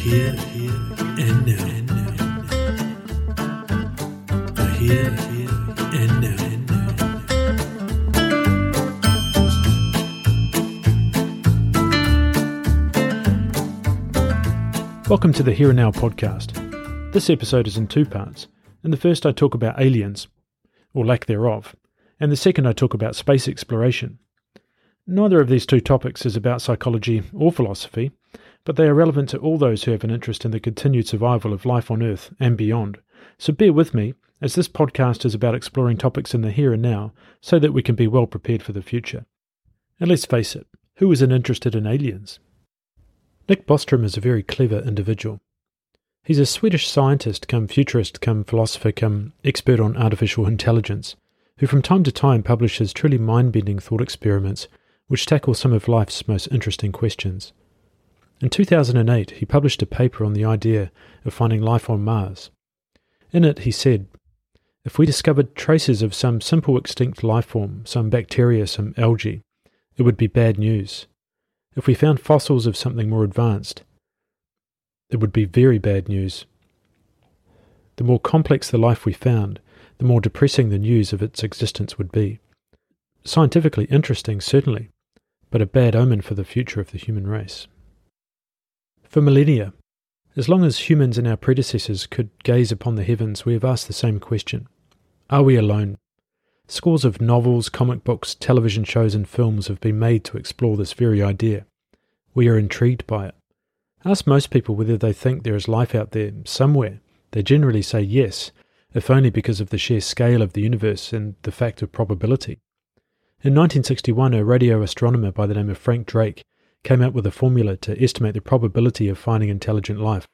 here and now. The here and now. Welcome to the Here and Now podcast. This episode is in two parts. In the first, I talk about aliens, or lack thereof, and the second, I talk about space exploration. Neither of these two topics is about psychology or philosophy, but they are relevant to all those who have an interest in the continued survival of life on Earth and beyond. So bear with me, as this podcast is about exploring topics in the here and now so that we can be well prepared for the future. And let's face it, who isn't interested in aliens? Nick Bostrom is a very clever individual. He's a Swedish scientist, come futurist, come philosopher, come expert on artificial intelligence, who from time to time publishes truly mind bending thought experiments which tackle some of life's most interesting questions. In 2008, he published a paper on the idea of finding life on Mars. In it, he said, If we discovered traces of some simple extinct life form, some bacteria, some algae, it would be bad news. If we found fossils of something more advanced, it would be very bad news. The more complex the life we found, the more depressing the news of its existence would be. Scientifically interesting, certainly, but a bad omen for the future of the human race. For millennia, as long as humans and our predecessors could gaze upon the heavens, we have asked the same question Are we alone? Scores of novels, comic books, television shows, and films have been made to explore this very idea. We are intrigued by it. Ask most people whether they think there is life out there somewhere. They generally say yes, if only because of the sheer scale of the universe and the fact of probability. In 1961, a radio astronomer by the name of Frank Drake came up with a formula to estimate the probability of finding intelligent life.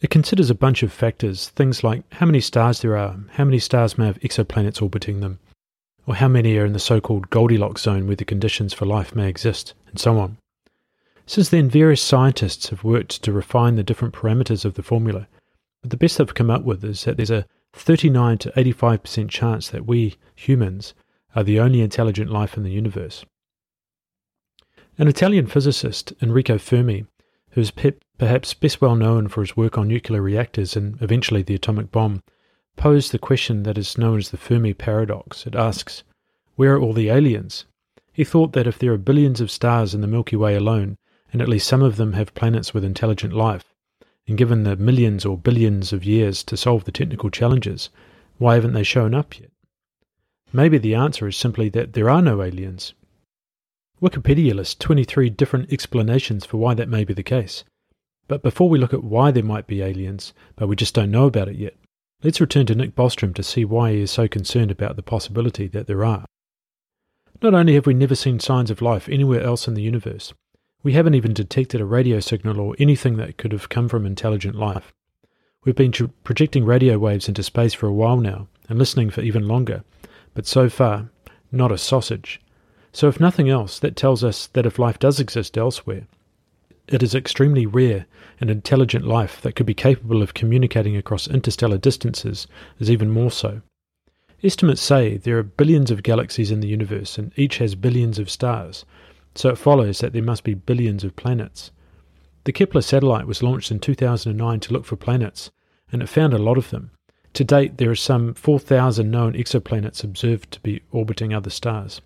It considers a bunch of factors, things like how many stars there are, how many stars may have exoplanets orbiting them, or how many are in the so called Goldilocks zone where the conditions for life may exist, and so on. Since then, various scientists have worked to refine the different parameters of the formula, but the best they've come up with is that there's a 39 to 85% chance that we, humans, are the only intelligent life in the universe. An Italian physicist, Enrico Fermi, who is perhaps best well known for his work on nuclear reactors and eventually the atomic bomb, posed the question that is known as the Fermi paradox. It asks, Where are all the aliens? He thought that if there are billions of stars in the Milky Way alone, and at least some of them have planets with intelligent life, and given the millions or billions of years to solve the technical challenges, why haven't they shown up yet? Maybe the answer is simply that there are no aliens, Wikipedia lists 23 different explanations for why that may be the case. But before we look at why there might be aliens, but we just don't know about it yet, let's return to Nick Bostrom to see why he is so concerned about the possibility that there are. Not only have we never seen signs of life anywhere else in the universe, we haven't even detected a radio signal or anything that could have come from intelligent life. We've been projecting radio waves into space for a while now, and listening for even longer, but so far, not a sausage. So, if nothing else, that tells us that if life does exist elsewhere, it is extremely rare and intelligent life that could be capable of communicating across interstellar distances is even more so. Estimates say there are billions of galaxies in the universe and each has billions of stars, so it follows that there must be billions of planets. The Kepler satellite was launched in 2009 to look for planets, and it found a lot of them. To date, there are some 4,000 known exoplanets observed to be orbiting other stars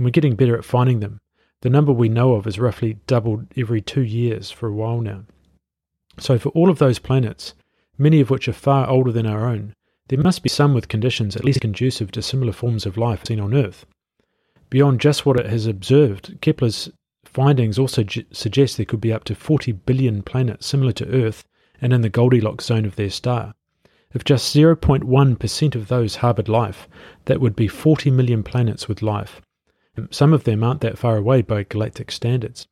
and we're getting better at finding them. The number we know of is roughly doubled every two years for a while now. So, for all of those planets, many of which are far older than our own, there must be some with conditions at least conducive to similar forms of life seen on Earth. Beyond just what it has observed, Kepler's findings also j- suggest there could be up to 40 billion planets similar to Earth and in the Goldilocks zone of their star. If just 0.1% of those harboured life, that would be 40 million planets with life. Some of them aren't that far away by galactic standards.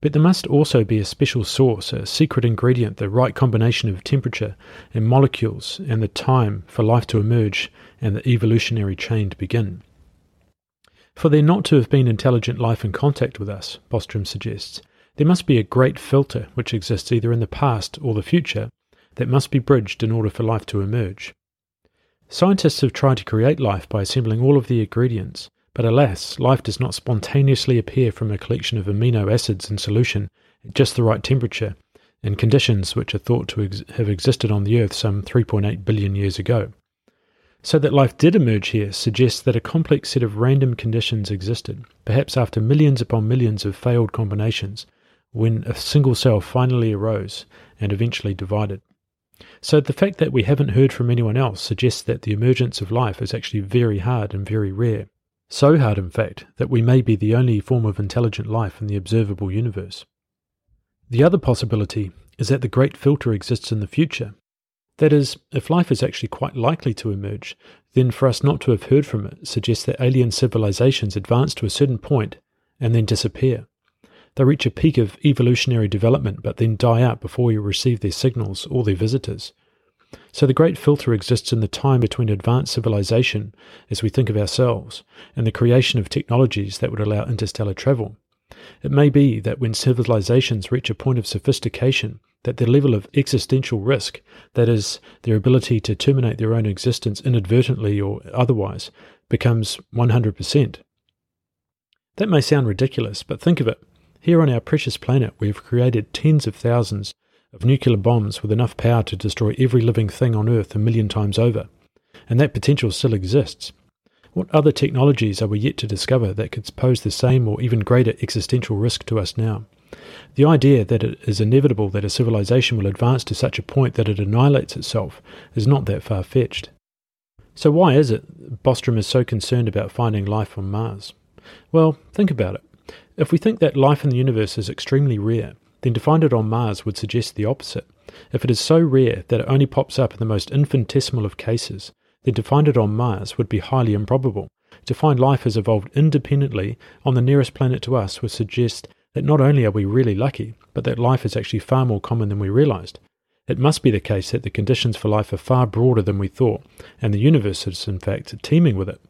But there must also be a special source, a secret ingredient, the right combination of temperature and molecules and the time for life to emerge and the evolutionary chain to begin. For there not to have been intelligent life in contact with us, Bostrom suggests, there must be a great filter which exists either in the past or the future that must be bridged in order for life to emerge. Scientists have tried to create life by assembling all of the ingredients, but alas, life does not spontaneously appear from a collection of amino acids in solution at just the right temperature in conditions which are thought to ex- have existed on the Earth some 3.8 billion years ago. So that life did emerge here suggests that a complex set of random conditions existed, perhaps after millions upon millions of failed combinations, when a single cell finally arose and eventually divided. So the fact that we haven't heard from anyone else suggests that the emergence of life is actually very hard and very rare. So hard, in fact, that we may be the only form of intelligent life in the observable universe. The other possibility is that the great filter exists in the future. That is, if life is actually quite likely to emerge, then for us not to have heard from it suggests that alien civilizations advance to a certain point and then disappear. They reach a peak of evolutionary development but then die out before we receive their signals or their visitors. So the great filter exists in the time between advanced civilization, as we think of ourselves, and the creation of technologies that would allow interstellar travel. It may be that when civilizations reach a point of sophistication, that their level of existential risk, that is, their ability to terminate their own existence inadvertently or otherwise, becomes 100%. That may sound ridiculous, but think of it. Here on our precious planet, we have created tens of thousands of nuclear bombs with enough power to destroy every living thing on Earth a million times over. And that potential still exists. What other technologies are we yet to discover that could pose the same or even greater existential risk to us now? The idea that it is inevitable that a civilization will advance to such a point that it annihilates itself is not that far fetched. So, why is it Bostrom is so concerned about finding life on Mars? Well, think about it. If we think that life in the universe is extremely rare, then to find it on Mars would suggest the opposite. If it is so rare that it only pops up in the most infinitesimal of cases, then to find it on Mars would be highly improbable. To find life has evolved independently on the nearest planet to us would suggest that not only are we really lucky, but that life is actually far more common than we realized. It must be the case that the conditions for life are far broader than we thought, and the universe is, in fact, teeming with it.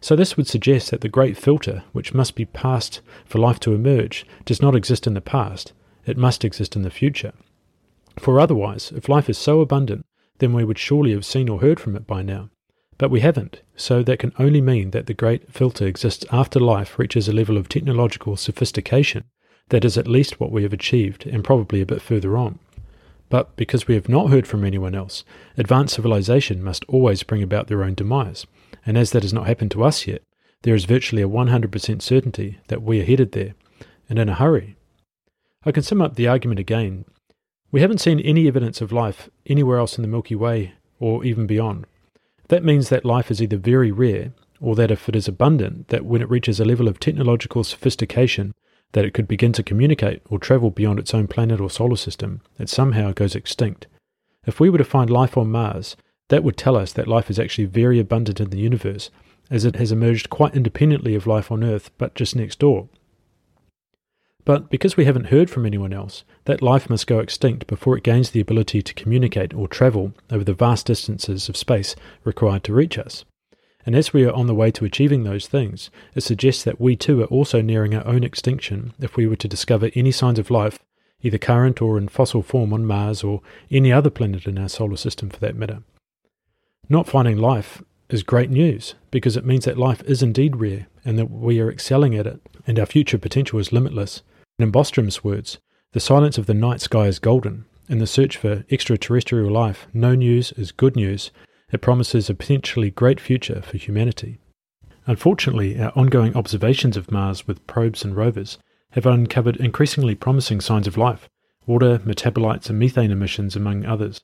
So this would suggest that the great filter, which must be passed for life to emerge, does not exist in the past, it must exist in the future. For otherwise, if life is so abundant, then we would surely have seen or heard from it by now. But we haven't, so that can only mean that the great filter exists after life reaches a level of technological sophistication that is at least what we have achieved, and probably a bit further on. But because we have not heard from anyone else, advanced civilization must always bring about their own demise and as that has not happened to us yet, there is virtually a 100% certainty that we are headed there, and in a hurry. I can sum up the argument again. We haven't seen any evidence of life anywhere else in the Milky Way or even beyond. That means that life is either very rare, or that if it is abundant, that when it reaches a level of technological sophistication, that it could begin to communicate or travel beyond its own planet or solar system, it somehow goes extinct. If we were to find life on Mars, that would tell us that life is actually very abundant in the universe, as it has emerged quite independently of life on Earth, but just next door. But because we haven't heard from anyone else, that life must go extinct before it gains the ability to communicate or travel over the vast distances of space required to reach us. And as we are on the way to achieving those things, it suggests that we too are also nearing our own extinction if we were to discover any signs of life, either current or in fossil form on Mars or any other planet in our solar system for that matter. Not finding life is great news because it means that life is indeed rare and that we are excelling at it and our future potential is limitless. In Bostrom's words, the silence of the night sky is golden. In the search for extraterrestrial life, no news is good news. It promises a potentially great future for humanity. Unfortunately, our ongoing observations of Mars with probes and rovers have uncovered increasingly promising signs of life water, metabolites, and methane emissions, among others.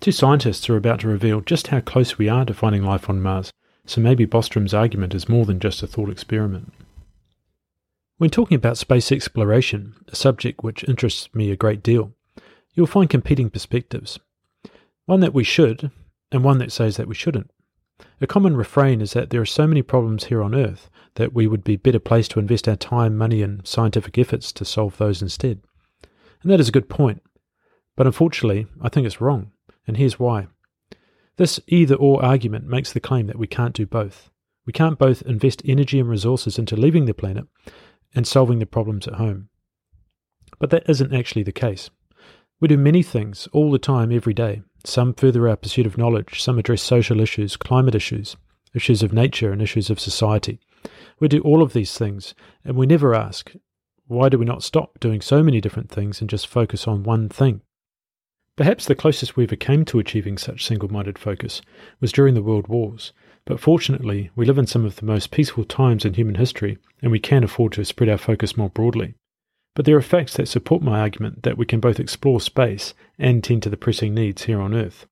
Two scientists are about to reveal just how close we are to finding life on Mars, so maybe Bostrom's argument is more than just a thought experiment. When talking about space exploration, a subject which interests me a great deal, you'll find competing perspectives. One that we should, and one that says that we shouldn't. A common refrain is that there are so many problems here on Earth that we would be better placed to invest our time, money, and scientific efforts to solve those instead. And that is a good point. But unfortunately, I think it's wrong and here's why. This either or argument makes the claim that we can't do both. We can't both invest energy and resources into leaving the planet and solving the problems at home. But that isn't actually the case. We do many things all the time, every day. Some further our pursuit of knowledge, some address social issues, climate issues, issues of nature, and issues of society. We do all of these things, and we never ask, why do we not stop doing so many different things and just focus on one thing? Perhaps the closest we ever came to achieving such single minded focus was during the World Wars, but fortunately, we live in some of the most peaceful times in human history, and we can afford to spread our focus more broadly. But there are facts that support my argument that we can both explore space and tend to the pressing needs here on Earth.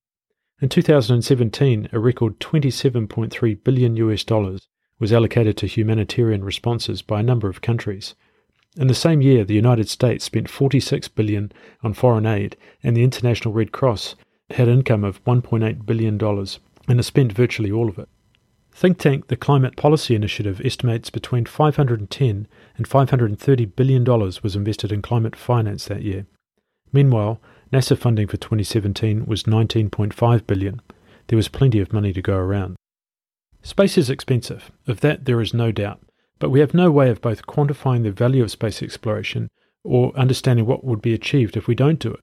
In 2017, a record 27.3 billion US dollars was allocated to humanitarian responses by a number of countries. In the same year, the United States spent 46 billion on foreign aid, and the International Red Cross had income of 1.8 billion dollars and has spent virtually all of it. Think tank the Climate Policy Initiative estimates between 510 and 530 billion dollars was invested in climate finance that year. Meanwhile, NASA funding for 2017 was 19.5 billion. There was plenty of money to go around. Space is expensive, of that there is no doubt, but we have no way of both quantifying the value of space exploration or understanding what would be achieved if we don't do it.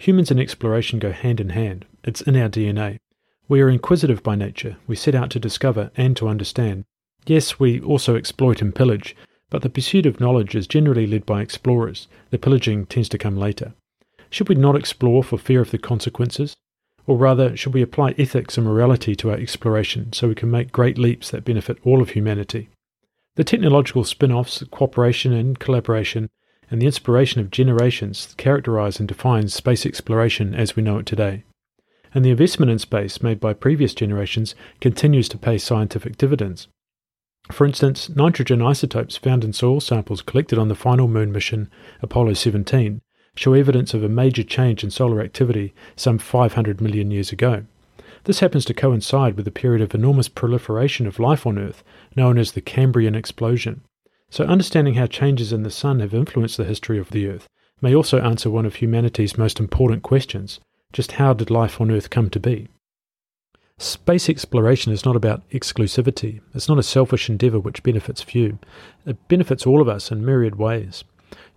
Humans and exploration go hand in hand. It's in our DNA. We are inquisitive by nature. We set out to discover and to understand. Yes, we also exploit and pillage, but the pursuit of knowledge is generally led by explorers. The pillaging tends to come later. Should we not explore for fear of the consequences? Or rather, should we apply ethics and morality to our exploration so we can make great leaps that benefit all of humanity? The technological spin offs, cooperation and collaboration, and the inspiration of generations characterize and define space exploration as we know it today. And the investment in space made by previous generations continues to pay scientific dividends. For instance, nitrogen isotopes found in soil samples collected on the final moon mission, Apollo 17, show evidence of a major change in solar activity some 500 million years ago. This happens to coincide with a period of enormous proliferation of life on Earth, known as the Cambrian explosion. So, understanding how changes in the Sun have influenced the history of the Earth may also answer one of humanity's most important questions just how did life on Earth come to be? Space exploration is not about exclusivity. It's not a selfish endeavour which benefits few. It benefits all of us in myriad ways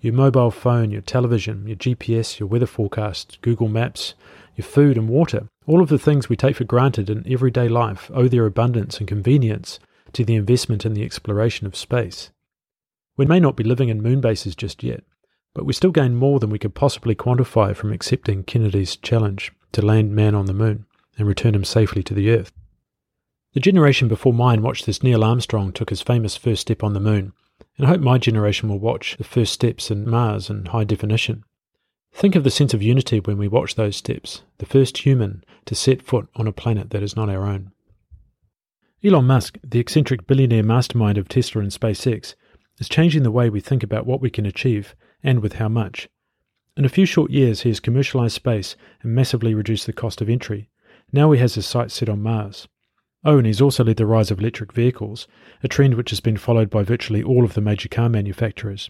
your mobile phone, your television, your GPS, your weather forecast, Google Maps, your food and water, all of the things we take for granted in everyday life owe their abundance and convenience to the investment in the exploration of space. We may not be living in moon bases just yet, but we still gain more than we could possibly quantify from accepting Kennedy's challenge to land man on the moon and return him safely to the Earth. The generation before mine watched as Neil Armstrong took his famous first step on the moon and I hope my generation will watch the first steps in Mars in high definition. Think of the sense of unity when we watch those steps, the first human to set foot on a planet that is not our own. Elon Musk, the eccentric billionaire mastermind of Tesla and SpaceX, is changing the way we think about what we can achieve and with how much. In a few short years, he has commercialized space and massively reduced the cost of entry. Now he has his sights set on Mars. Oh, and he's also led the rise of electric vehicles, a trend which has been followed by virtually all of the major car manufacturers.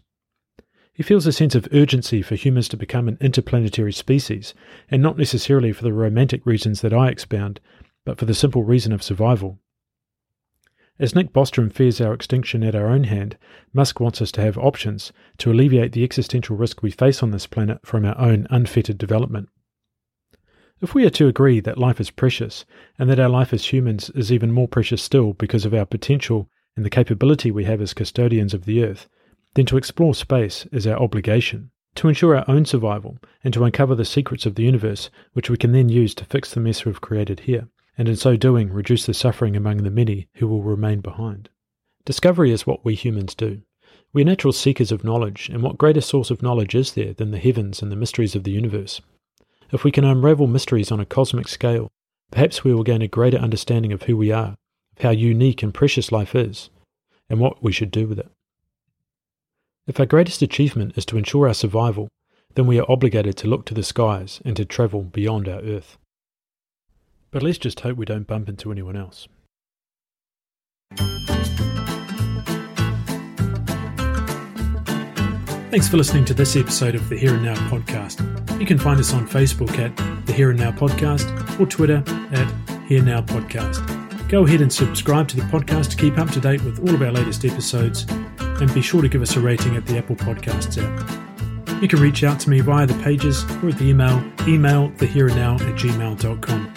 He feels a sense of urgency for humans to become an interplanetary species, and not necessarily for the romantic reasons that I expound, but for the simple reason of survival. As Nick Bostrom fears our extinction at our own hand, Musk wants us to have options to alleviate the existential risk we face on this planet from our own unfettered development. If we are to agree that life is precious, and that our life as humans is even more precious still because of our potential and the capability we have as custodians of the earth, then to explore space is our obligation, to ensure our own survival, and to uncover the secrets of the universe which we can then use to fix the mess we've created here, and in so doing reduce the suffering among the many who will remain behind. Discovery is what we humans do. We are natural seekers of knowledge, and what greater source of knowledge is there than the heavens and the mysteries of the universe? If we can unravel mysteries on a cosmic scale, perhaps we will gain a greater understanding of who we are, of how unique and precious life is, and what we should do with it. If our greatest achievement is to ensure our survival, then we are obligated to look to the skies and to travel beyond our Earth. But let's just hope we don't bump into anyone else. Thanks for listening to this episode of the Here and Now podcast. You can find us on Facebook at the Here and Now podcast or Twitter at Here Now Podcast. Go ahead and subscribe to the podcast to keep up to date with all of our latest episodes and be sure to give us a rating at the Apple Podcasts app. You can reach out to me via the pages or at the email email thehereandnow at gmail.com.